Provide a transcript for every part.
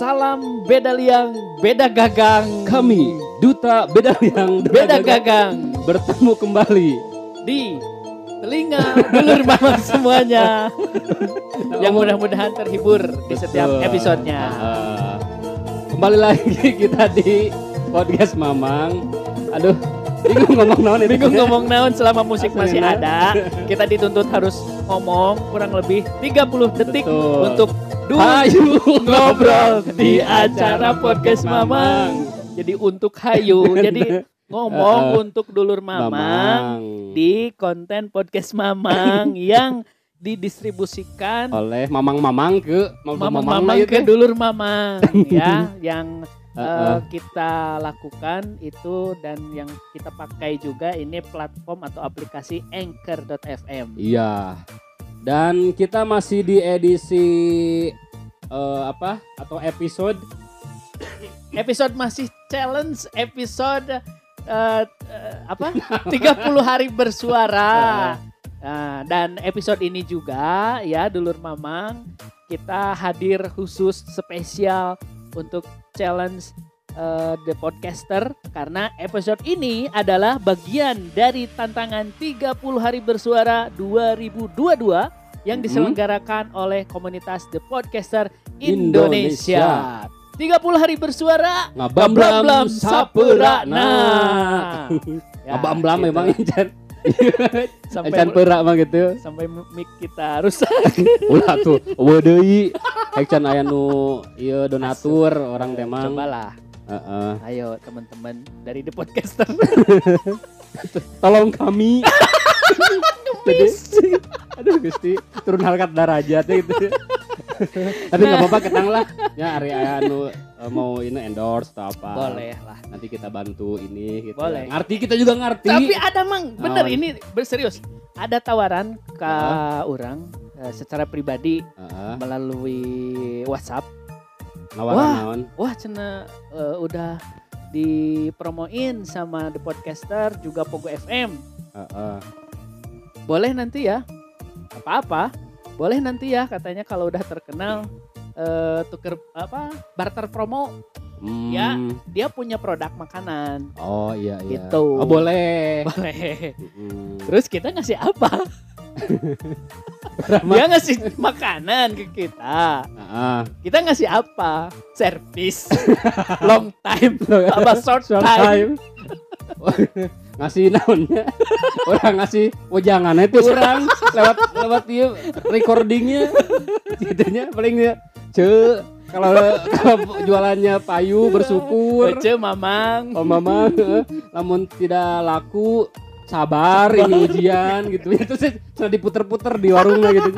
Salam beda liang, beda gagang. Kami duta beda yang beda gagang bertemu kembali. di telinga dulur mamang semuanya. Yang mudah-mudahan terhibur di setiap episodenya. Ah, kembali lagi kita di podcast Mamang. Aduh, bingung ngomong naon itu. Bingung ngomong naon selama musik Aslinya. masih ada. Kita dituntut harus ngomong kurang lebih 30 detik Betul. untuk Hayu ngobrol di acara podcast Mamang. Jadi untuk hayu, jadi ngomong Uh-uh. untuk dulur mamang, Mamang. di konten podcast Mamang yang didistribusikan oleh mamang-mamang ke mamang-mamang ke dulur mamang ya yang Uh-uh. eh, kita lakukan itu dan yang kita pakai juga ini platform atau aplikasi anchor.fm. Iya. Dan kita masih di edisi eh, apa atau episode Episode masih challenge episode eh, eh, apa? 30 hari bersuara. Nah, dan episode ini juga ya dulur mamang kita hadir khusus spesial untuk challenge eh, the podcaster karena episode ini adalah bagian dari tantangan 30 hari bersuara 2022 yang Mhm. diselenggarakan oleh komunitas the podcaster Indonesia. Indonesia. 30 hari bersuara ngabam-blam. Nah. Ya, Ngabam-blam gitu. memang encan sampai encan perak mah gitu. sampai mic kita rusak. Ulah tuh, eueuh deui. Encan aya nu ieu donatur orang temang. Cobalah. Heeh. Ayo teman-teman dari The Podcaster. Tolong kami. Jadi, aduh Gusti, turun harkat darajat ya gitu. Tapi nggak apa-apa ketang lah. Ya hari anu eh, mau ini endorse atau apa. Boleh lah. Nanti kita bantu ini gitu. Boleh. Ngerti kita juga ngerti. Tapi ada mang, bener Naon? ini berserius. Ada tawaran ke Heeh. orang eh, secara pribadi Heeh. melalui WhatsApp. Nawaran Wah. naon? Wah, cena eh, udah dipromoin sama The Podcaster juga Pogo FM. Heeh. Boleh nanti ya. Apa-apa. Boleh nanti ya katanya kalau udah terkenal eh tuker apa barter promo Hmm. Ya. dia punya produk makanan Oh iya iya. Gitu. Oh boleh. boleh Mm. terus kita ngasih apa? Dia ngasih makanan ke kita. Heeh. kita ngasih apa? Servis long time. Apa short Short time? time. ngasih naonnya? Orang ngasih wejangan itu orang lewat lewat dia recordingnya. Gitunya paling dia ce kalau kalau jualannya payu bersyukur. Ece mamang. Oh mama eh, lamun tidak laku sabar ini ujian gitu itu sih sudah diputer-puter di warungnya gitu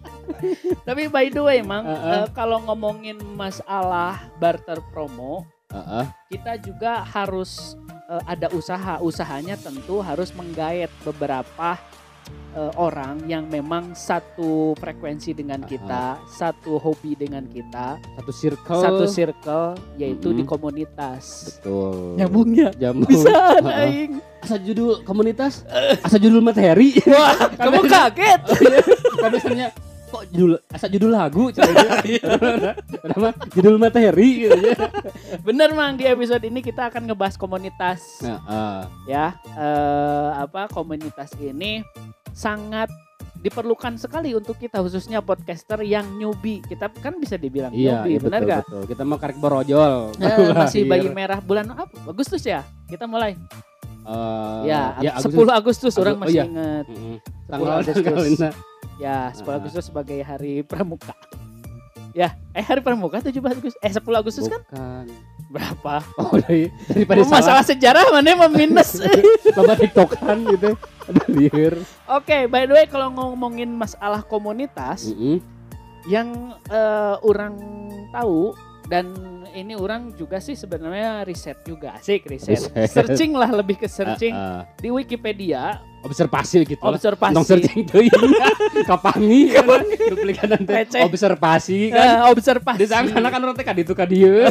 tapi by the way mang Heeh. eh, kalau ngomongin masalah barter promo Heeh. kita juga harus eh, ada usaha. Usahanya tentu harus menggait beberapa eh, orang yang memang satu frekuensi dengan kita, satu hobi dengan kita, satu circle. satu circle yaitu di Mm-mm. komunitas. betul. Nyambungnya. Jamu bisa Heeh. aing. asa judul komunitas asa judul materi. Wah, kamu kaget. kan biasanya kok judul asa judul lagu caranya kenapa? Judul materi gitu ya Bener mang. Di episode ini kita akan ngebahas komunitas. Nah, ah, ya. Eh, apa komunitas ini sangat diperlukan sekali untuk kita khususnya podcaster yang newbie. Kita kan bisa dibilang iya, newbie, iya benar betul, gak? betul kita mau karek borojol Eh, masih bayi merah bulan apa? Agustus ya? Kita mulai. Eh, ya, Agustus. 10 Agustus orang oh masih iya. ingat. Mm-mm. 10 tanggal Agustus. tanggalnya Ya, 10 Ah. Agustus sebagai hari pramuka. Ya, eh hari pramuka 17 Agustus. Eh 10 Agustus kan bukan berapa? oh dari daripada salah Masalah sejarah mana yang meminus. coba tiktokan gitu aduh liar Oke, by the way kalau ngomongin masalah komunitas Mm-mm. yang eh, orang tahu dan ini orang juga sih sebenarnya riset juga asik riset. Riset. Searching lah lebih ke searching Ah, ah. di Wikipedia observasi gitu observasi Tong searching tuh kapangi kan duplikan nanti Receh. observasi kan. Eh, observasi di sana kan orang teh ka ditu ka dieu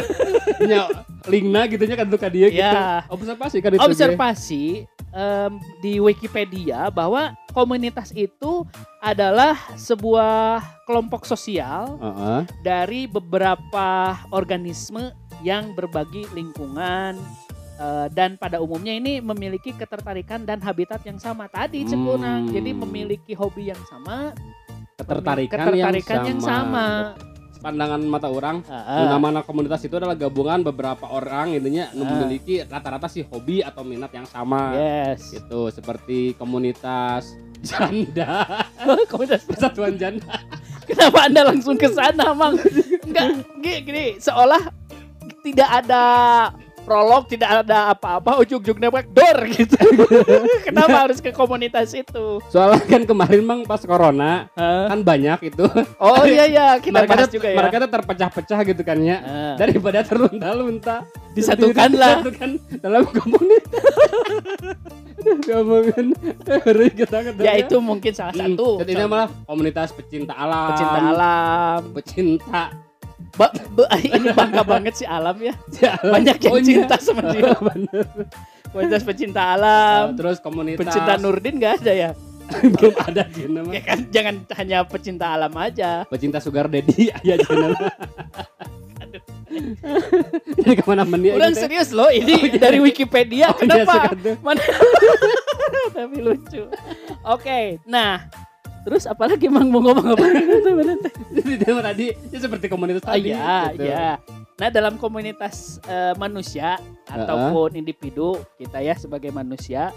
nya linkna gitu nya kan ditu ka dieu gitu. Ya. observasi kan itu observasi em, di Wikipedia bahwa komunitas itu adalah sebuah kelompok sosial Heeh. dari beberapa organisme yang berbagi lingkungan dan pada umumnya ini memiliki ketertarikan dan habitat yang sama tadi Cek Hmm. Jadi memiliki hobi yang sama ketertarikan, ketertarikan yang, yang sama. sama. Pandangan mata orang, Heeh. nama komunitas itu adalah gabungan beberapa orang intinya Ah. memiliki rata-rata sih hobi atau minat yang sama. yes Gitu, seperti komunitas janda, komunitas persatuan janda. Kenapa Anda langsung ke sana, Mang? Enggak, gini, gini, seolah tidak ada prolog, tidak ada apa-apa, ujung-ujungnya door gitu. Kenapa harus ke komunitas itu? Soalnya kan kemarin mang pas corona Hah? kan banyak itu. Oh iya iya, kita mereka bahas juga ya. mereka tuh terpecah-pecah gitu kan ya. Ah, Daripada terlunta-lunta, disatukanlah. disatukan dalam komunitas. Kita ketemu. Ya itu mungkin salah Hmm, satu. Jadi ini malah komunitas pecinta alam. pecinta alam. Pecinta Ba- ba- ini bangga banget sih alam ya. alam. Banyak yang Oh, iya. cinta sama dia. Bener. Komunitas pecinta Uh, alam. terus komunitas Pecinta Nurdin nggak ada ya? belum ada sih nama. Ya kan jangan hanya pecinta alam aja. Pecinta sugar daddy aja channel. Jadi ke mana meni Kurang serius loh ini dari Wikipedia. Oh, iya, Kenapa? sekarang. Mana? Tapi lucu. Oke, nah terus apalagi Mang mau ngomong apa? Jadi dia tadi ya seperti komunitas Oh tadi. iya, gitu. iya. Nah dalam komunitas eh, manusia ataupun individu kita ya sebagai manusia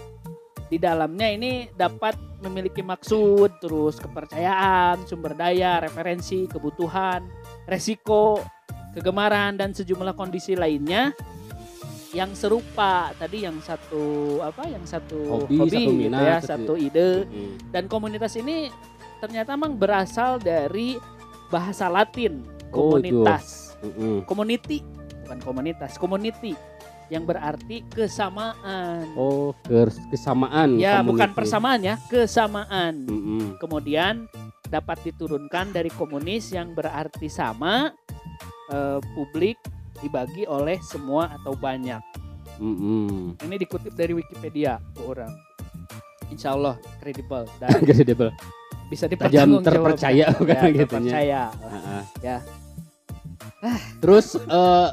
di dalamnya ini dapat memiliki maksud, terus kepercayaan, sumber daya, referensi, kebutuhan, resiko, kegemaran dan sejumlah kondisi lainnya yang serupa tadi yang satu apa yang satu Hobi, satu gitu minat, ya satu- satu ide Mm. dan komunitas ini ternyata memang berasal dari bahasa Latin Oh, komunitas Mm-mm. community bukan komunitas community yang berarti kesamaan Oh, kes- kesamaan. ya community. bukan persamaan ya kesamaan Mm-mm. kemudian dapat diturunkan dari komunis yang berarti sama eh, publik dibagi oleh semua atau banyak Mm-mm. ini dikutip dari Wikipedia bu orang Insya Allah kredibel dan Kredibel. bisa Tajam dipertanggungjawabkan. terpercaya bukan ya, gitunya. terpercaya Heeh. Ya. Terus eh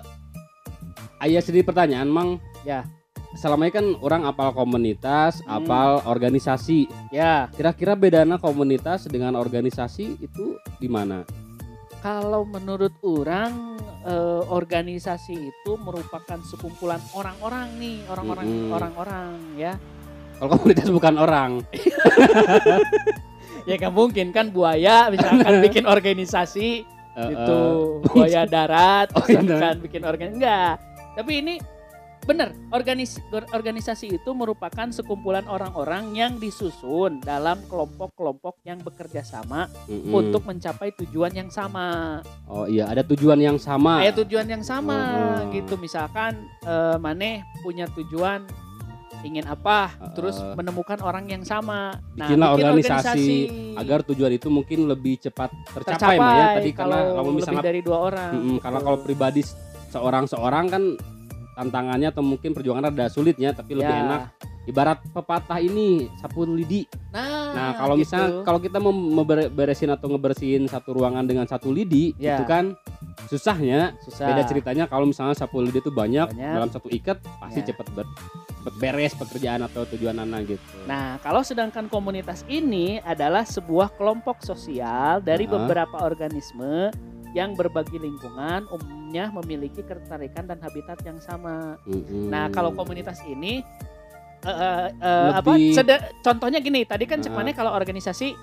ayah sedih pertanyaan, Mang. Ya. Selama ini kan orang apal komunitas, Hmm. apal organisasi. ya Kira-kira bedana komunitas dengan organisasi itu di mana? Kalau menurut orang eh, organisasi itu merupakan sekumpulan orang-orang nih, orang-orang Mm-mm. orang-orang ya. Kalau komunitas bukan orang. Ya gak mungkin kan buaya misalkan bikin organisasi Eh, itu eh, buaya darat Oh, iya. misalkan bikin organ enggak. Tapi ini benar organis organisasi itu merupakan sekumpulan orang-orang yang disusun dalam kelompok-kelompok yang bekerja sama mm-mm. untuk mencapai tujuan yang sama. Oh iya, ada tujuan yang sama. kayak tujuan yang sama Oh. gitu misalkan eh, maneh punya tujuan ingin apa Uh, terus menemukan orang yang sama bikinlah bikin organisasi agar tujuan itu mungkin lebih cepat tercapai, tercapai ya. Tadi kalau karena kalau lebih misalnya dari dua orang Mm-mm, karena kalau pribadi s- seorang seorang kan tantangannya atau mungkin perjuangannya ada sulitnya tapi lebih Ya. enak ibarat pepatah ini sapu lidi nah, nah kalau gitu. misalnya kalau kita mau beresin atau ngebersihin satu ruangan dengan satu lidi Ya. itu kan susahnya susah beda ceritanya kalau misalnya sapu lidi itu banyak, Banyak. dalam satu ikat pasti Ya. cepet ber- cepet beres pekerjaan atau tujuan anak gitu Nah, kalau sedangkan komunitas ini adalah sebuah kelompok sosial dari Nah. beberapa organisme yang berbagi lingkungan, umumnya memiliki ketertarikan dan habitat yang sama. Mm-mm. Nah, kalau komunitas ini eh, eh, eh, apa? Contohnya gini, tadi kan cek Ah. mana kalau organisasi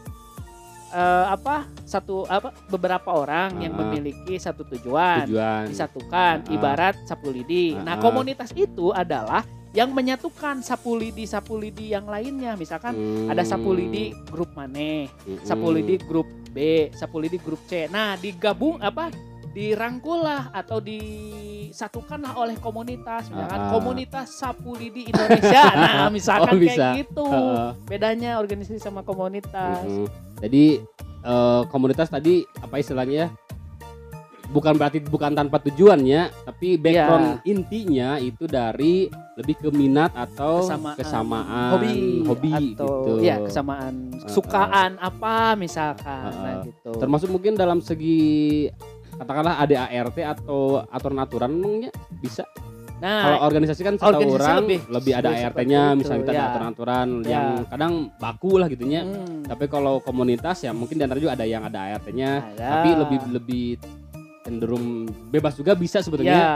eh, apa satu apa beberapa orang yang Ah. memiliki satu tujuan, tujuan disatukan, Ah. ibarat sapu lidi. Nah, Ah. komunitas itu adalah yang menyatukan sapu lidi sapu lidi yang lainnya. Misalkan Hmm. ada sapu lidi grup maneh, Mm-mm. sapu lidi grup B, sapu lidi grup C. Nah, digabung apa? Dirangkul lah atau disatukanlah oleh komunitas, misalkan Ah. komunitas sapu lidi Indonesia. Nah, misalkan Oh, bisa. kayak gitu. Heeh. Bedanya organisasi sama komunitas. Mm-mm. Jadi eh, komunitas tadi apa istilahnya ya? Bukan berarti bukan tanpa tujuannya, tapi background intinya itu dari lebih ke minat atau Kesamaan. kesamaan, hobi hobi atau gitu. ya kesamaan sukaan apa misalkan Uh-uh. nah gitu Termasuk mungkin dalam segi katakanlah ADART atau aturan-aturan emangnya bisa. Kalau nah organisasi kan organisasi orang lebih- lebih, ada ART-nya, misalnya kita ada ya. aturan-aturan Ya. yang kadang baku lah gitunya. hmm, Tapi kalau komunitas ya mungkin di antara juga ada yang ada ART-nya, ada. tapi lebih lebih cenderung bebas juga bisa sebetulnya. ya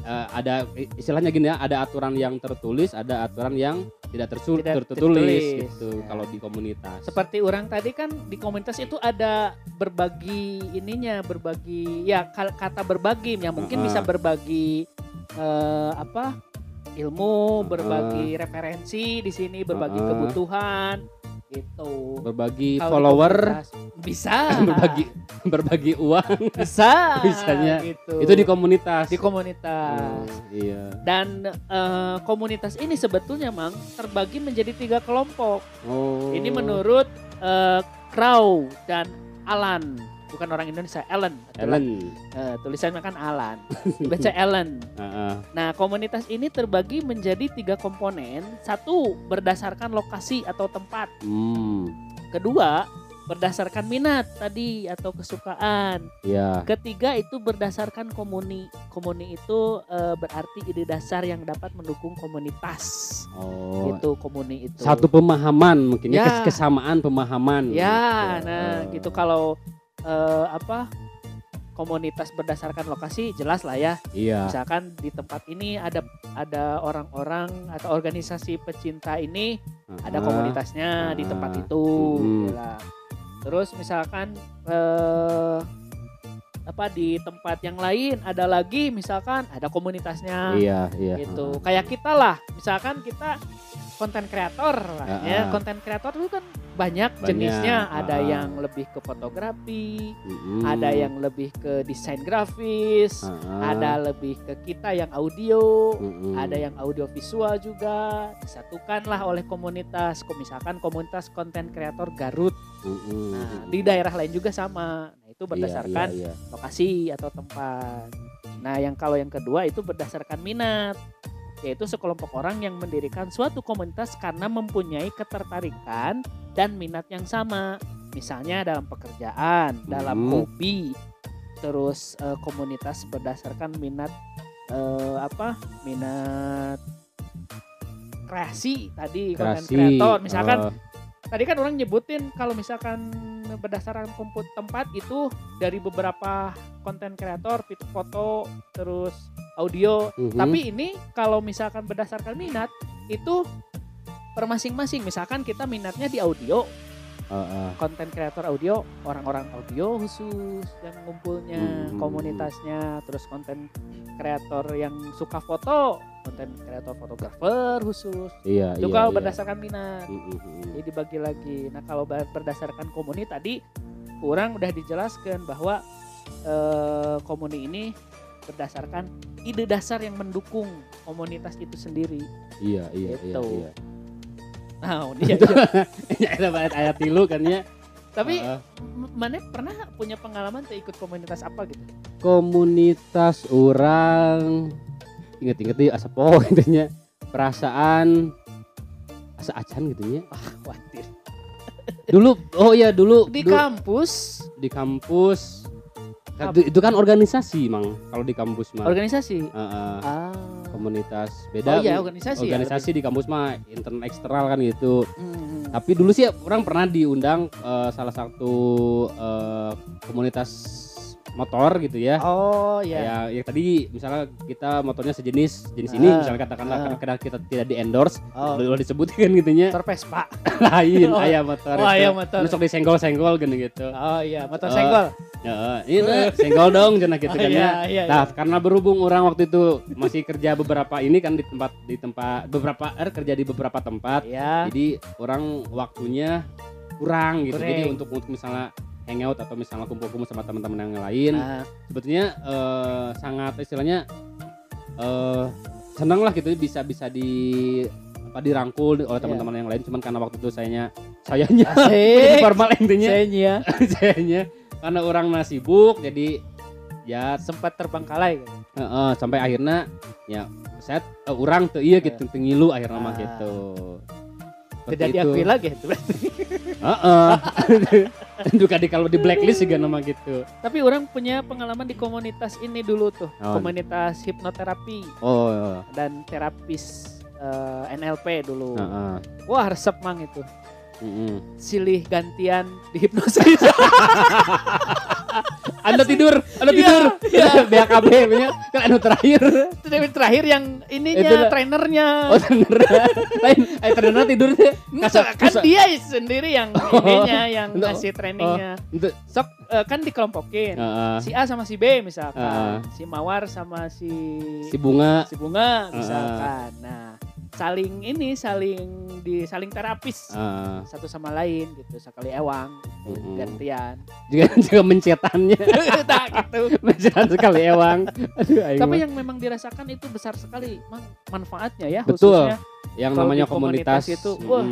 Eh, ada istilahnya gini ya, ada aturan yang tertulis, ada aturan yang tidak, tersu- Tidak tertulis tertulis, gitu ya. kalau di komunitas. seperti orang tadi kan di komunitas itu ada berbagi ininya berbagi ya kata berbagi yang mungkin Uh-uh. bisa berbagi eh, apa ilmu berbagi referensi di sini berbagi Uh-uh. kebutuhan gitu. Berbagi di follower, bisa. Berbagi berbagi uang, bisa. Bisanya. gitu. Itu di komunitas. di komunitas. Oh, iya. dan eh, komunitas ini sebetulnya mang terbagi menjadi tiga kelompok. Oh. Ini menurut eh, Crow dan Alan, bukan orang Indonesia, Ellen. Ellen. Eh, tulisannya kan Alan, dibaca Ellen. Heeh. Nah, komunitas ini terbagi menjadi tiga komponen. Satu, berdasarkan lokasi atau tempat. Hmm. Kedua, berdasarkan minat tadi atau kesukaan. Ya. Ketiga itu berdasarkan komuni. Komuni itu eh, berarti ide dasar yang dapat mendukung komunitas. Oh. Itu komuni itu. Satu pemahaman mungkin ya, Ya. kes- kesamaan pemahaman. Ya, gitu. nah gitu kalau eh, apa komunitas berdasarkan lokasi jelas lah ya. Iya. Misalkan di tempat ini ada ada orang-orang atau organisasi pecinta ini ada Heeh. komunitasnya di tempat itu. Mm. gitu lah. Terus misalkan eh, apa di tempat yang lain ada lagi misalkan ada komunitasnya Iya, iya. gitu. Kayak kita lah, misalkan kita konten kreator lah ya. Ah. Konten kreator itu kan banyak, Banyak, jenisnya. Ada ah. yang lebih ke fotografi, Mm-mm. ada yang lebih ke desain grafis, Heeh. ada lebih ke kita yang audio, ada yang audio visual juga. Disatukanlah oleh komunitas. Misalkan komunitas konten kreator Garut. Nah, di daerah lain juga sama. Itu Iya, berdasarkan iya, iya. lokasi atau tempat. Nah, yang kalau yang kedua itu berdasarkan minat, yaitu sekelompok orang yang mendirikan suatu komunitas karena mempunyai ketertarikan dan minat yang sama. Misalnya dalam pekerjaan, dalam Hmm. hobi. Terus eh, komunitas berdasarkan minat eh, apa? Minat kreasi tadi konten kreator. Misalkan eh, Tadi kan orang nyebutin kalau misalkan berdasarkan komput tempat itu dari beberapa konten kreator, foto, terus audio. mhm. Tapi ini kalau misalkan berdasarkan minat itu per masing-masing. Misalkan kita minatnya di audio, konten kreator audio, orang-orang audio khusus yang ngumpulnya, Hmm. komunitasnya, terus konten kreator yang suka foto, konten kreator fotografer khusus. Iya, Itu iya, kalau iya. berdasarkan minat. Mm-mm. Jadi dibagi lagi. Nah kalau ber- berdasarkan komuni tadi kurang udah dijelaskan bahwa eh, komuni ini berdasarkan ide dasar yang mendukung komunitas itu sendiri. Iya, iya, iya, Gitu. iya. Nah, dia, dia. Ya, ada ayat ayat tilu kan ya. tapi m- mana pernah punya pengalaman ikut komunitas apa gitu? komunitas orang inget-inget di asa po intinya perasaan asa acan gitu ya Ah, khawatir. dulu oh iya dulu Di du- kampus di kampus itu, itu kan organisasi mang kalau di kampus mah organisasi. Heeh. Ah. komunitas beda Oh iya organisasi. ya, organisasi di kampus mah intern eksternal kan gitu. Hmm. tapi dulu sih orang pernah diundang eh, salah satu eh, komunitas motor gitu ya Oh iya. Ya, ya tadi misalnya kita motornya sejenis jenis ini Ah, misalnya katakanlah ah. karena kita tidak di endorse Oh, boleh disebutkan gitunya motor Vespa. lain Oh. ayah motor Oh, itu. aya motor. Nusok disenggol-senggol gini gitu Oh iya, motor Eh, senggol. ya ini lah, senggol dong cenah gitu Oh, kan iya, ya iya, nah karena berhubung orang waktu itu masih kerja beberapa ini kan di tempat di tempat beberapa er kerja di beberapa tempat iya. jadi orang waktunya kurang gitu jadi Kurang. untuk untuk misalnya hangout atau misalnya kumpul-kumpul sama teman-teman yang lain Nah, sebetulnya eh, sangat istilahnya eh senang lah gitu bisa bisa di apa dirangkul oleh Iya. teman-teman yang lain cuman karena waktu itu sayanya sayanya formal intinya Saya sayanya karena orang masih sibuk jadi ya sempat terbengkalai gitu. Heeh, sampai akhirnya ya set eh, orang tuh iya gitu teu ngilu akhirnya mah Ah. gitu. Seperti tidak diakui lagi itu berarti. Heeh. Dan juga di kalau di blacklist juga nama gitu. Tapi orang punya pengalaman di komunitas ini dulu tuh, Oh. komunitas hipnoterapi Oh, iya. dan terapis eh, NLP dulu. heeh. Wah, resep mang itu. Mm-mm. Silih gantian di hipnosis. Anda tidur, Anda Iya, tidur. iya. BAKB punya kan anu terakhir. Itu terakhir yang ininya Itu lah. trainernya. Oh, bener. Lain, eh ternyata tidur. Enggak, kan dia sendiri yang ininya yang ngasih trainingnya. Itu Sok eh, kan dikelompokin. heeh. Si A sama si B misalkan, Heeh. si Mawar sama si si bunga si Bunga misalkan. Nah, saling ini saling di saling terapis heeh. satu sama lain gitu sekali ewang gitu, Mm-mm. gantian. juga juga mencetannya. nah, gitu. Mencetan sekali ewang. Aduh, aing Tapi yang memang dirasakan itu besar sekali manfaatnya ya Betul. khususnya yang namanya komunitas komunitas, itu, wah,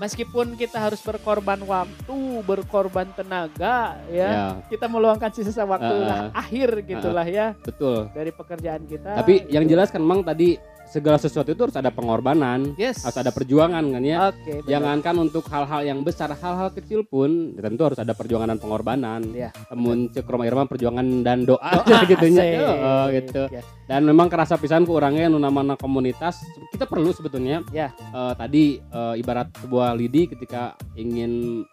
meskipun kita harus berkorban waktu, berkorban tenaga ya. ya Kita meluangkan sisa waktu Uh-uh. lah, akhir gitulah ya betul. dari pekerjaan kita. Tapi yang gitu. jelas kan memang tadi segala sesuatu itu harus ada pengorbanan, yes. harus ada perjuangan kan ya. Benar. Jangankan untuk hal-hal yang besar, hal-hal kecil pun ya tentu harus ada perjuangan dan pengorbanan. Iya. Namun cek Roma Irma perjuangan dan doa Doa, gitunya. asik. Heeh, gitu. Ya. Dan memang kerasa pisan ke orangnya nu namana komunitas kita perlu sebetulnya. Ya. Eh, tadi eh, ibarat sebuah lidi ketika ingin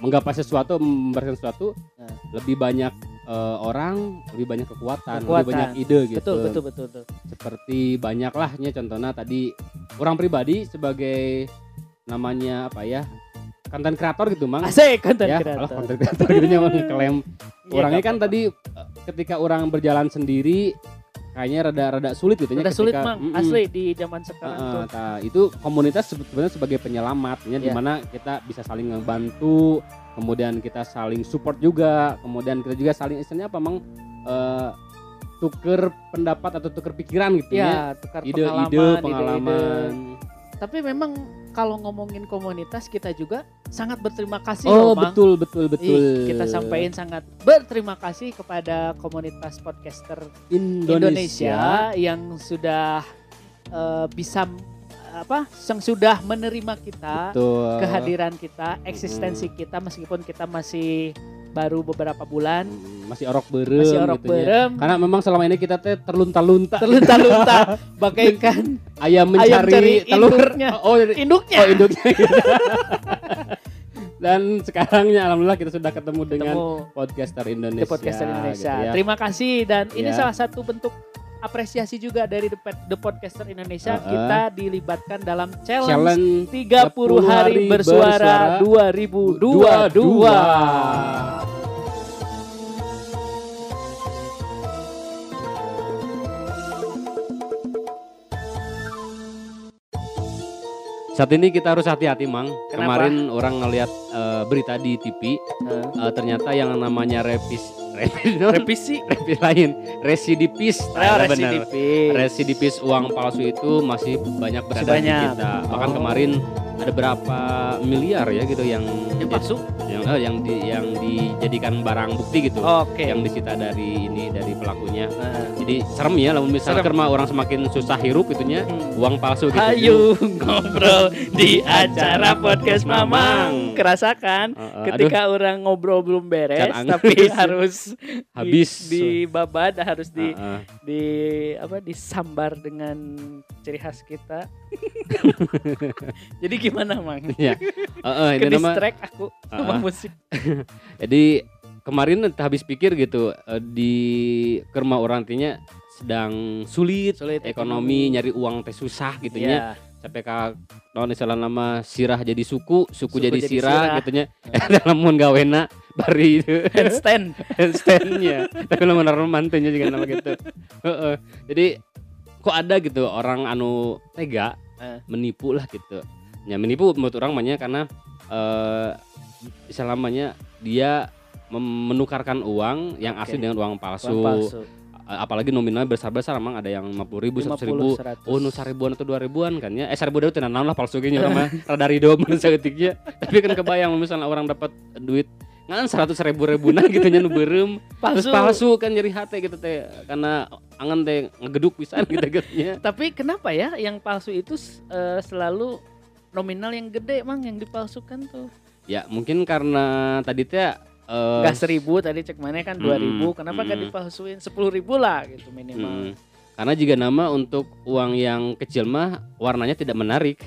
menggapai sesuatu, memberikan sesuatu, Nah. lebih banyak eh, orang, lebih banyak kekuatan, lebih Kekuatan. banyak ide gitu. Betul, betul, betul, betul. Seperti banyak lahnya contohnya tadi orang pribadi sebagai namanya apa ya? konten kreator gitu, Mang. Asik konten ya, kreator. konten kreator gitu nya klaim Iya, orangnya kan tadi eh, ketika orang berjalan sendiri kayaknya rada-rada sulit gitu ya sulit mang, Mm-mm. asli di zaman sekarang tuh. nah, itu komunitas sebenarnya sebagai penyelamat ya Iya. di mana kita bisa saling membantu kemudian kita saling support juga kemudian kita juga saling istilahnya apa mang eh, tuker pendapat atau tuker pikiran gitu ya Ya, tukar ide-ide pengalaman, pengalaman ide-ide. Tapi memang kalau ngomongin komunitas kita juga sangat berterima kasih oh loh, Mang. betul betul betul. Ih, kita sampaikan sangat berterima kasih kepada komunitas podcaster Indonesia, Indonesia yang sudah eh, bisa apa yang sudah menerima kita betul. kehadiran kita eksistensi kita meskipun kita masih baru beberapa bulan. Hmm, masih orok berem masih orok gitu ya. berem. Karena memang selama ini kita teh terlunta-lunta. Terlunta-lunta. Bagaikan ayam ayam mencari cari telur. induknya. oh, oh, induknya. oh induknya. Dan sekarangnya alhamdulillah kita sudah ketemu dengan ketemu podcaster di Indonesia podcaster Indonesia. gitu ya. terima kasih. Dan ini Ya. salah satu bentuk apresiasi juga dari The, The Podcaster Indonesia. Uh-uh. kita dilibatkan dalam challenge, challenge 30 hari bersuara 2022 Saat ini kita harus hati-hati, Mang. Kenapa? Kemarin orang ngelihat eh, berita di TV, Uh, eh, ternyata yang namanya revis revis revisi revis lain, residipis. Oh, Nah, benar. residipis. Residipis uang palsu itu masih banyak beredar di banyak. kita. Bahkan Oh. kemarin ada berapa miliar ya gitu yang yang palsu yang eh, yang di yang dijadikan barang bukti gitu. oke Yang disita dari ini dari pelakunya. Nah, Jadi serem ya lah misalnya Serem. kerma orang semakin susah hirup itunya hmm. uang palsu gitu. Ayo ngobrol di acara podcast Mamang. Kerasakan Uh, uh, ketika orang ngobrol belum beres tapi harus Habis. di, di babad harus aduh, di di apa disambar dengan ciri khas kita. Jadi gimana mang? Ya. Uh, uh, ini nama aku sama uh, uh. musik. Jadi kemarin habis pikir gitu eh, di kerma orang tinya sedang sulit, Sulit ekonomi, nyari uang teh susah gitu nya. Ya. Sampai ka naon istilah nama sirah jadi suku, suku, Suku jadi, jadi sirah, sirah. gitu nya. Dalam mun gawena bari itu Handstand. handstandnya. Tapi lamun orang mantunya juga nama gitu. Heeh. Jadi kok ada gitu orang anu tega Eh. menipu lah gitu. Ya menipu menurut orang banyak karena eh selamanya dia menukarkan uang yang asli Oke. dengan uang palsu. Uang palsu. A- Apalagi nominalnya besar-besar emang ada yang 50 ribu, 100 ribu. 50, 100. Oh, nu seribuan atau dua ribuan kan ya? Eh seribu dulu tenan naon lah palsu gini orang mah rada rido mun saeutiknya. Tapi kan kebayang misalnya orang dapat duit ngan seratus ribu ribunan gitu nya nu beureum terus Palsu. palsu kan nyeri hati gitu teh karena angan teh ngegeduk pisan gitu gitu Tapi kenapa ya yang palsu itu eh, selalu nominal yang gede mang yang dipalsukan tuh. ya mungkin karena tadi teh eh, Enggak seribu tadi cek mana kan dua ribu. Mm, Kenapa gak mm. dipalsuin sepuluh ribu lah gitu minimal. Mm. Karena jika nama untuk uang yang kecil mah warnanya tidak menarik.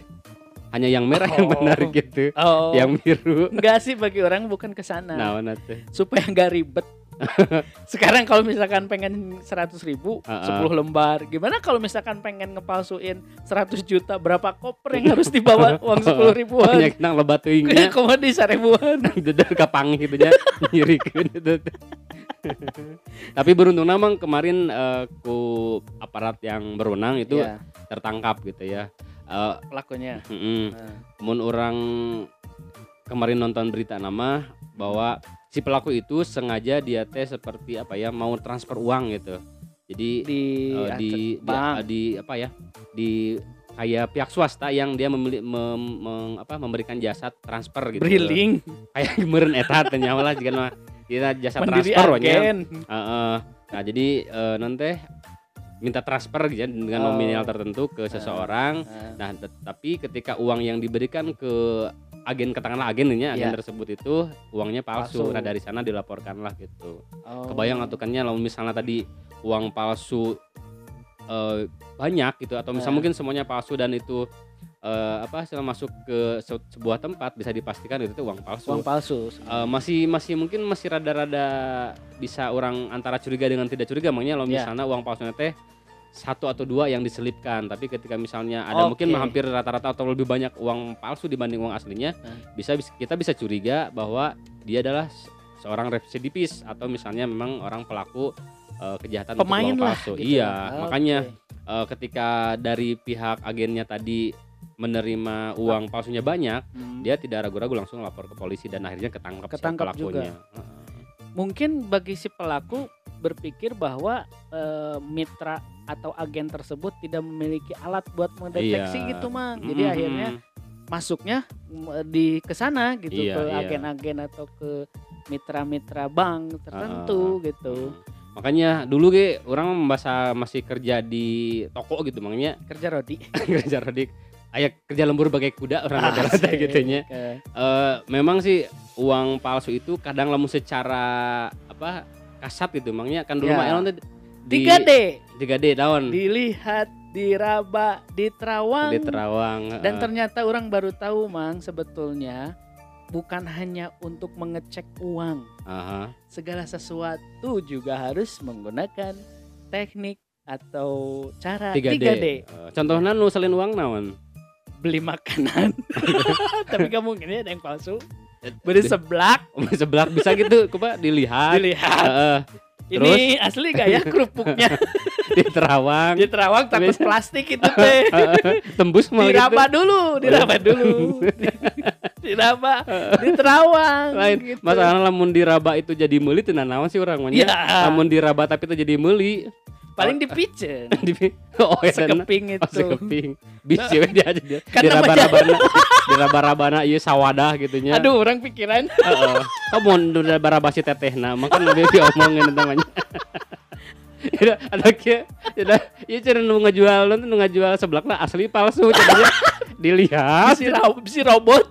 Hanya yang merah yang Oh. menarik gitu. Oh, Yang biru. enggak sih bagi orang bukan ke sana. Nah, supaya nggak ribet. Sekarang kalau misalkan pengen 100 ribu, Uh-uh. 10 lembar. Gimana kalau misalkan pengen ngepalsuin 100 juta, berapa koper yang harus dibawa uang 10 ribuan? Banyak nang lebat teuingnya. Kayak komodi seribuan. Dedar kapang gitu itu. teh. Tapi beruntung namang kemarin eh, ku aparat yang berwenang itu Iya, tertangkap gitu ya. Eh, pelakunya. mm-mm. Nah, mun orang kemarin nonton berita nama bahwa si pelaku itu sengaja dia teh seperti apa ya mau transfer uang gitu jadi di, eh, di, di, bank. di apa ya di kayak pihak swasta yang dia memilih mem- meng- apa memberikan jasa transfer gitu Briling, kayak meureun eta teh nyawa lah jika mah jasa mandiri transfer agen. Heeh. nah jadi eh, non teh minta transfer gitu ya, dengan Oh. nominal tertentu ke seseorang Nah, Nah, tapi ketika uang yang diberikan ke agen katakanlah agen ini agen Iya. tersebut itu uangnya palsu. Palsu. Nah, dari sana dilaporkanlah gitu. oh. Kebayang atukannya kalau misalnya tadi uang palsu eh, banyak gitu atau misalnya Nah. mungkin semuanya palsu dan itu eh, apa setelah masuk ke se- sebuah tempat bisa dipastikan itu tuh uang palsu. uang palsu. Eh, masih masih mungkin masih rada-rada bisa orang antara curiga dengan tidak curiga makanya kalau Ya. misalnya uang palsunya teh satu atau dua yang diselipkan tapi ketika misalnya ada mungkin Oke. hampir rata-rata atau lebih banyak uang palsu dibanding uang aslinya Nah. bisa bis- kita bisa curiga bahwa dia adalah se- seorang residivis atau misalnya memang orang pelaku eh, kejahatan Pemain uang lah. palsu gitu. iya Oke. makanya eh, ketika dari pihak agennya tadi menerima uang palsunya banyak Hmm. dia tidak ragu-ragu langsung lapor ke polisi dan akhirnya ketangkap, si Ketangkap pelakunya. mungkin bagi si pelaku berpikir bahwa eh, mitra atau agen tersebut tidak memiliki alat buat mendeteksi Iya. gitu mang jadi Mm, akhirnya masuknya mm, di ke sana gitu Iya, ke iya. agen-agen atau ke mitra-mitra bank tertentu gitu mm. Makanya dulu ge orang membahas masih kerja di toko gitu makanya kerja Rodi kerja rodik aya kerja lembur bagai kuda orang ada Asik. gitu nya. Ke- Eh, memang sih uang palsu itu kadang lamun secara apa kasat gitu makanya kan dulu Ya. mah di 3D 3D daun dilihat diraba diterawang. Di Terawang dan eh, ternyata orang baru tahu mang sebetulnya bukan hanya untuk mengecek uang. Aha. segala sesuatu juga harus menggunakan teknik atau cara 3D. 3D, Eh, contohnya salin uang naon? beli makanan. Tapi kamu ini ada yang palsu. Beli seblak. Sebelah bisa gitu coba dilihat. Dilihat Heeh, ini asli gak ya kerupuknya? Di Terawang. Di Terawang takut Bisa. plastik itu teh. Tembus gitu. diraba dulu diraba dulu. Diraba di Terawang lain gitu. masalah lamun diraba itu jadi meuli teu naon sih urang mah ya lamun diraba tapi itu jadi meuli paling dipijen Di- oh ya sekeping oh, itu. sekeping bisa we dia aja. Dia Kan diraba-rabana. Diraba-rabana ieu sawadah gitu nya aduh orang pikiran. Heeh. Kamu diraba-raba si tetehna maka lebih diomongin namanya. Ya ada kia, ya iya cara nu ngajual nu nu ngajual seblak lah asli palsu jadinya. Dilihat. Si, ro- si robot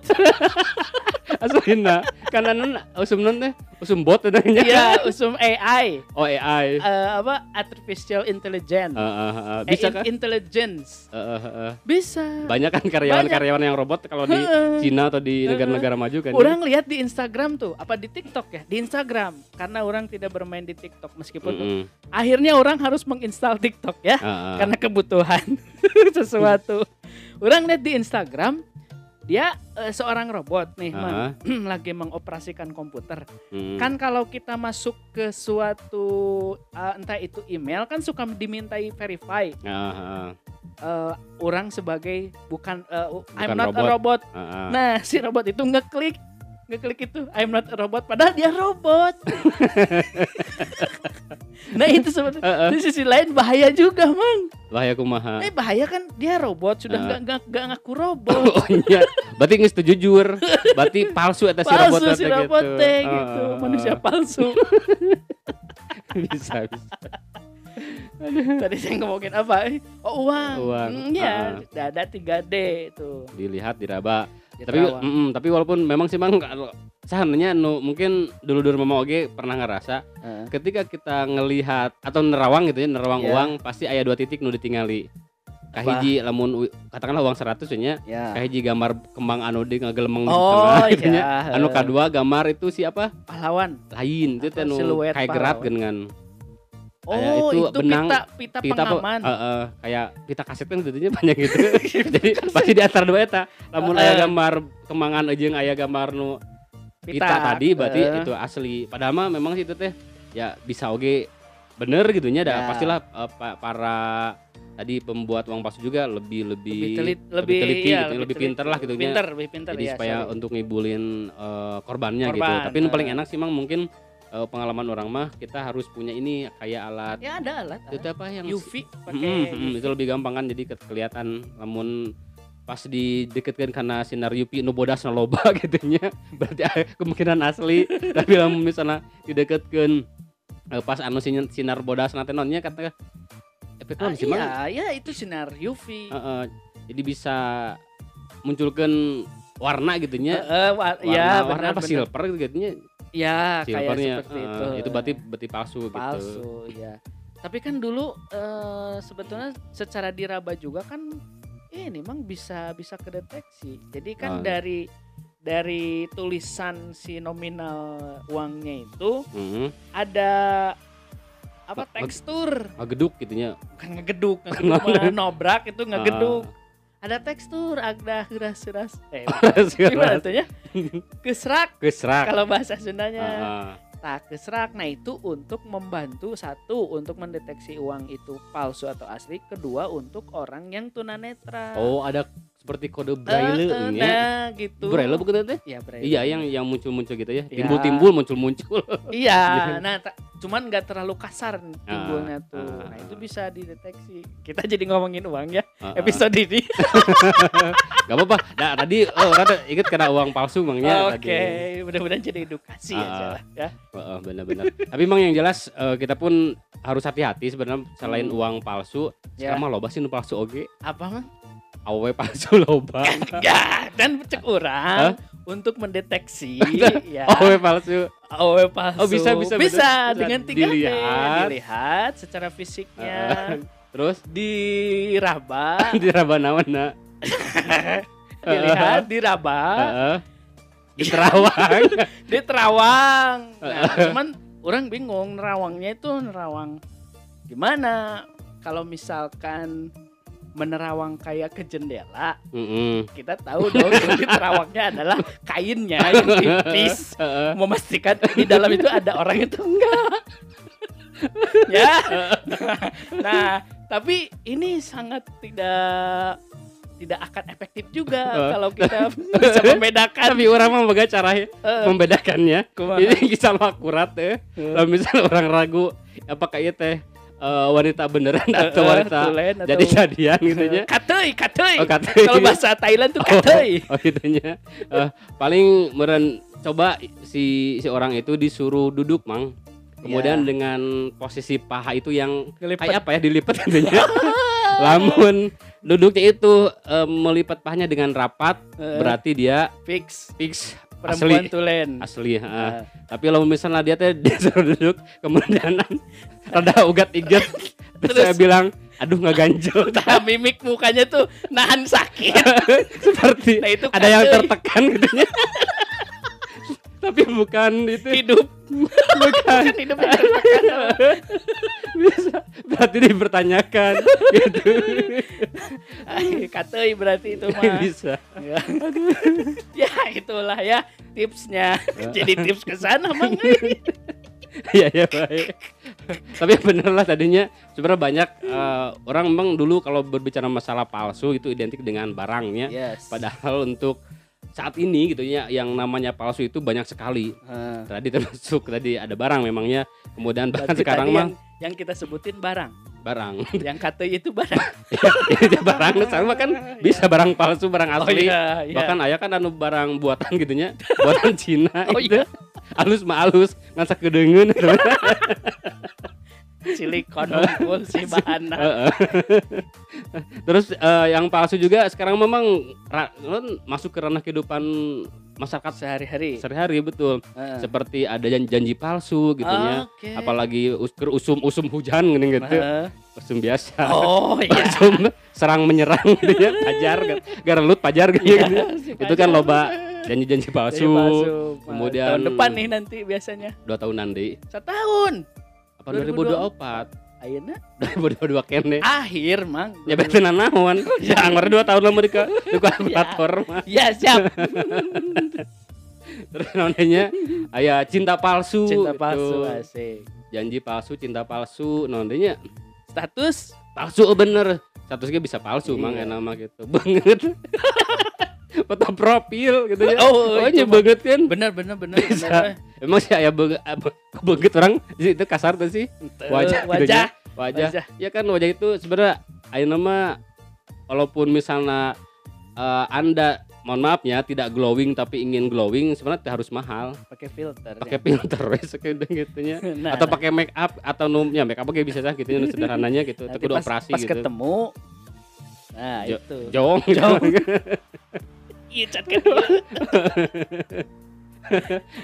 aslinya karena nun usum nun teh usum bot katanya ya usum AI oh AI eh, apa? Artificial intelligence. Heeh, heeh. Eh, bisa kan intelligence. Heeh, heeh. bisa. Banyak kan karyawan-karyawan yang robot kalau di. Cina atau di negara-negara maju kan orang lihat di Instagram tuh apa di TikTok ya? Di Instagram. Karena orang tidak bermain di TikTok meskipun Mm-mm. akhirnya orang harus menginstal TikTok ya Heeh. karena kebutuhan sesuatu. Orang lihat di Instagram dia eh, seorang robot nih Mang. Heeh. lagi mengoperasikan komputer Mm. kan kalau kita masuk ke suatu eh, entah itu email kan suka dimintai verify Heeh, eh, orang sebagai bukan I'm Bukan not a robot. robot. heeh. Nah, si robot itu ngeklik ngeklik itu I'm not a robot padahal dia robot. nah itu sebenarnya Heeh. di sisi lain bahaya juga mang Bahaya kumaha. eh bahaya kan dia robot sudah Ah. nggak nggak nggak ngaku robot Oh iya, berarti geus teu jujur. Berarti palsu eta si robot palsu si robot teh gitu Heeh. manusia palsu bisa bisa. tadi saya ngomongin apa eh, oh uang, Uang, Hmm, ya ah. ada 3D itu Dilihat diraba. Di Tapi mm, tapi walaupun memang sih mang kalau sebenarnya nu mungkin dulu-dulu mama oge pernah ngerasa Heeh. ketika kita ngelihat atau nerawang gitu ya nerawang Iya. uang pasti aya dua titik nu ditingali Apa? kahiji lamun katakanlah uang 100 nya ya kahiji gambar kembang anu di ngagelemeng di oh tengah gitu nya. iya anu kedua gambar itu siapa pahlawan lain itu teh nu kayak gerak pahlawan. dengan oh Kayak itu itu, benang, pita pita, pita apa pengaman eh, eh, kayak pita kaset kan jadinya banyak gitu jadi pasti di antara dua eta lamun Eh. aya gambar kembangan jeung aya gambar nu pita, tadi berarti eh. itu asli padahal mah memang sih itu teh ya bisa oge bener gitu nya Ya. pastilah eh, pa- para tadi pembuat uang palsu juga lebih lebih lebih telit lebih teliti iya, gitu, lebih teliti. pinter lah gitu pinter lebih pinter jadi ya supaya sorry. untuk ngibulin eh, korbannya gitu Korban, tapi nu paling enak sih mang mungkin eh, pengalaman orang mah kita harus punya ini kayak alat. Ya ada alat itu teh apa yang UV pakai Mm, mm, UV. itu lebih gampang kan jadi ke- kelihatan. Namun pas dideketkan karena sinar UV nu bodas na loba gitu nya berarti kemungkinan asli. Tapi lamun misalnya dideketkan eh, pas anu sinar, sinar bodas nanti nonnya kata efek Ah, sih mang? iya, ya itu sinar UV. Heeh, jadi bisa munculkan warna gitu nya Heeh, wa- warna, ya warna benar apa benar. silver gitu nya Ya, kayak silvernya seperti eh, itu. itu berarti berarti palsu, gitu palsu, ya. Tapi kan dulu eh, sebetulnya secara diraba juga kan ini memang bisa bisa kedeteksi. Jadi kan Ah. dari dari tulisan si nominal uangnya itu Heeh. ada apa tekstur ngegeduk gitu nya bukan ngegeduk ngegeduk nobrak itu ngegeduk ada tekstur ada heras-heras eh gimana tuh? ya kesrak kesrak kalau bahasa Sundanya. Heeh. tak kesrak nah itu untuk membantu satu untuk mendeteksi uang itu palsu atau asli kedua untuk orang yang tunanetra. Oh, ada seperti kode Eh, braille eh, nya. nah gitu Braille bukan teh? ya braille Iya, yang yang muncul-muncul gitu ya. Ya. Timbul-timbul, muncul-muncul. iya nah ta- cuman nggak terlalu kasar timbulnya tuh ah, nah ah. itu bisa dideteksi kita jadi ngomongin uang ya Heeh. episode ini Gak apa-apa. Nah, tadi oh, rata inget karena uang palsu mangnya Oke, tadi. mudah-mudahan jadi edukasi Ah, aja ah. lah ya. Heeh, benar-benar. Tapi emang yang jelas eh, kita pun harus hati-hati sebenarnya selain Hmm. uang palsu, Ya. sekarang mah loba sih palsu oge. Apa mah? Awewe palsu loba. Enggak, dan cek orang untuk mendeteksi ya. Awewe palsu. Awewe palsu. Oh, bisa, bisa, bisa, bisa. dengan tiga Dilihat. dilihat secara fisiknya, Terus diraba, di rabanawana. dilihat, diraba, Heeh. Di Terawang. di terawang. Nah, cuman orang bingung nerawangnya itu nerawang gimana? Kalau misalkan menerawang kayak ke jendela, Heeh. kita tahu dong di terawangnya adalah kainnya yang tipis memastikan di dalam itu ada orang itu enggak ya nah tapi ini sangat tidak tidak akan efektif juga Eh. kalau kita bisa membedakan Tapi orang mah boga cara Eh, membedakannya. kumaha? Ini bisa lo akurat ya. Kalau misalnya orang ragu apakah itu teh eh, wanita beneran atau wanita tulen atau- jadi jadian gitu nya. kateuy kateuy Oh, kalau bahasa Thailand tuh Oh, kateuy oh gitu nya. Eh, paling meren coba si si orang itu disuruh duduk, Mang. Kemudian Ya. dengan posisi paha itu yang Kelipet. kayak apa ya dilipat gitu nya. Lamun duduknya itu eh, melipat pahanya dengan rapat, Eh, berarti dia fix fix perempuan asli tulen asli heeh. Ah. tapi kalau misalnya dia teh disuruh duduk kemudian rada ugat iget. Terus Terus? saya bilang aduh nggak ganjel. Nah, mimik mukanya tuh nahan sakit. Seperti nah itu ada yang tertekan gitu nya tapi bukan itu. Hidup. Bukan. Kan hidup yang tertekan bisa. Berarti dipertanyakan. Gitu. Ay, berarti itu mah. Bisa. Ya. ya itulah ya tipsnya. Ya. jadi tips ke sana mang Iya ya baik. Tapi bener lah tadinya sebenarnya banyak eh, orang memang dulu kalau berbicara masalah palsu itu identik dengan barangnya. yes Padahal untuk saat ini gitu ya yang namanya palsu itu banyak sekali. Heeh. Tadi termasuk tadi ada barang memangnya. Kemudian bahkan Berarti sekarang mah yang, yang kita sebutin barang. Barang Yang KTI itu barang. ya barang sama kan bisa barang palsu barang Oh asli iya, iya. bahkan ayah kan anu barang buatan gitunya buatan Cina Oh gitu iya. halus mah halus ngan sakedeungeun silikon bahanna. Heeh. Terus eh, yang palsu juga sekarang memang ra- non, masuk ke ranah kehidupan masyarakat Sehari-hari. sehari-hari betul. Heeh. Seperti ada janji, janji palsu gitu ya. Oke. Apalagi usum-usum hujan gini gitu. Heeh. Usum biasa. Oh iya. Usum serang menyerang gitu ya. Pajar kan. Garelut pajar gitu. Iya, gitu. si Itu kan loba janji-janji palsu. palsu. Kemudian- tahun depan nih nanti biasanya. Dua tahun nanti. Setahun. Apa 2024? Ayeuna 2022 kene. akhir, Mang. Nyebet tenan naon? Ya anggar 2 tahun lama di ka di kalkulator mah. Ya, siap. Terus namanya aya cinta palsu. Cinta gitu. palsu asik. Janji palsu, cinta palsu. Namanya Status palsu oh bener. Statusnya bisa palsu Iya. mang enak mah gitu. Banget. Foto profil gitu ya. Oh, oh itu nya banget kan. bener bener bener. Emang sih aya banget banget orang di situ kasar tuh sih. Ente, Wajah wajah. gitunya. Wajah. Wajah. Ya kan wajah itu sebenarnya ayo nama walaupun misalnya eh, Anda mohon maaf ya tidak glowing tapi ingin glowing sebenarnya harus mahal pakai filter. pakai filter wes kayak gitunya Nah, atau pakai make up atau numnya make up oke bisa sah gitu sederhananya gitu tapi udah pas, operasi pas gitu ketemu nah Jo- itu jong Jong. iya cat kan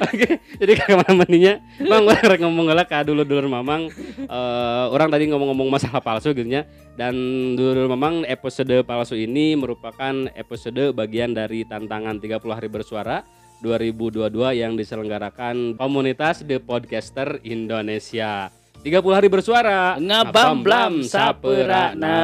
Oke, jadi ke mana maninya, bang orang rek ngomong gala ka dulu dulu mamang, eh, orang tadi ngomong-ngomong masalah palsu gitu ya, dan dulu mamang episode palsu ini merupakan episode bagian dari tantangan 30 hari bersuara 2022 yang diselenggarakan komunitas The Podcaster Indonesia. 30 hari bersuara, ngabam blam saperana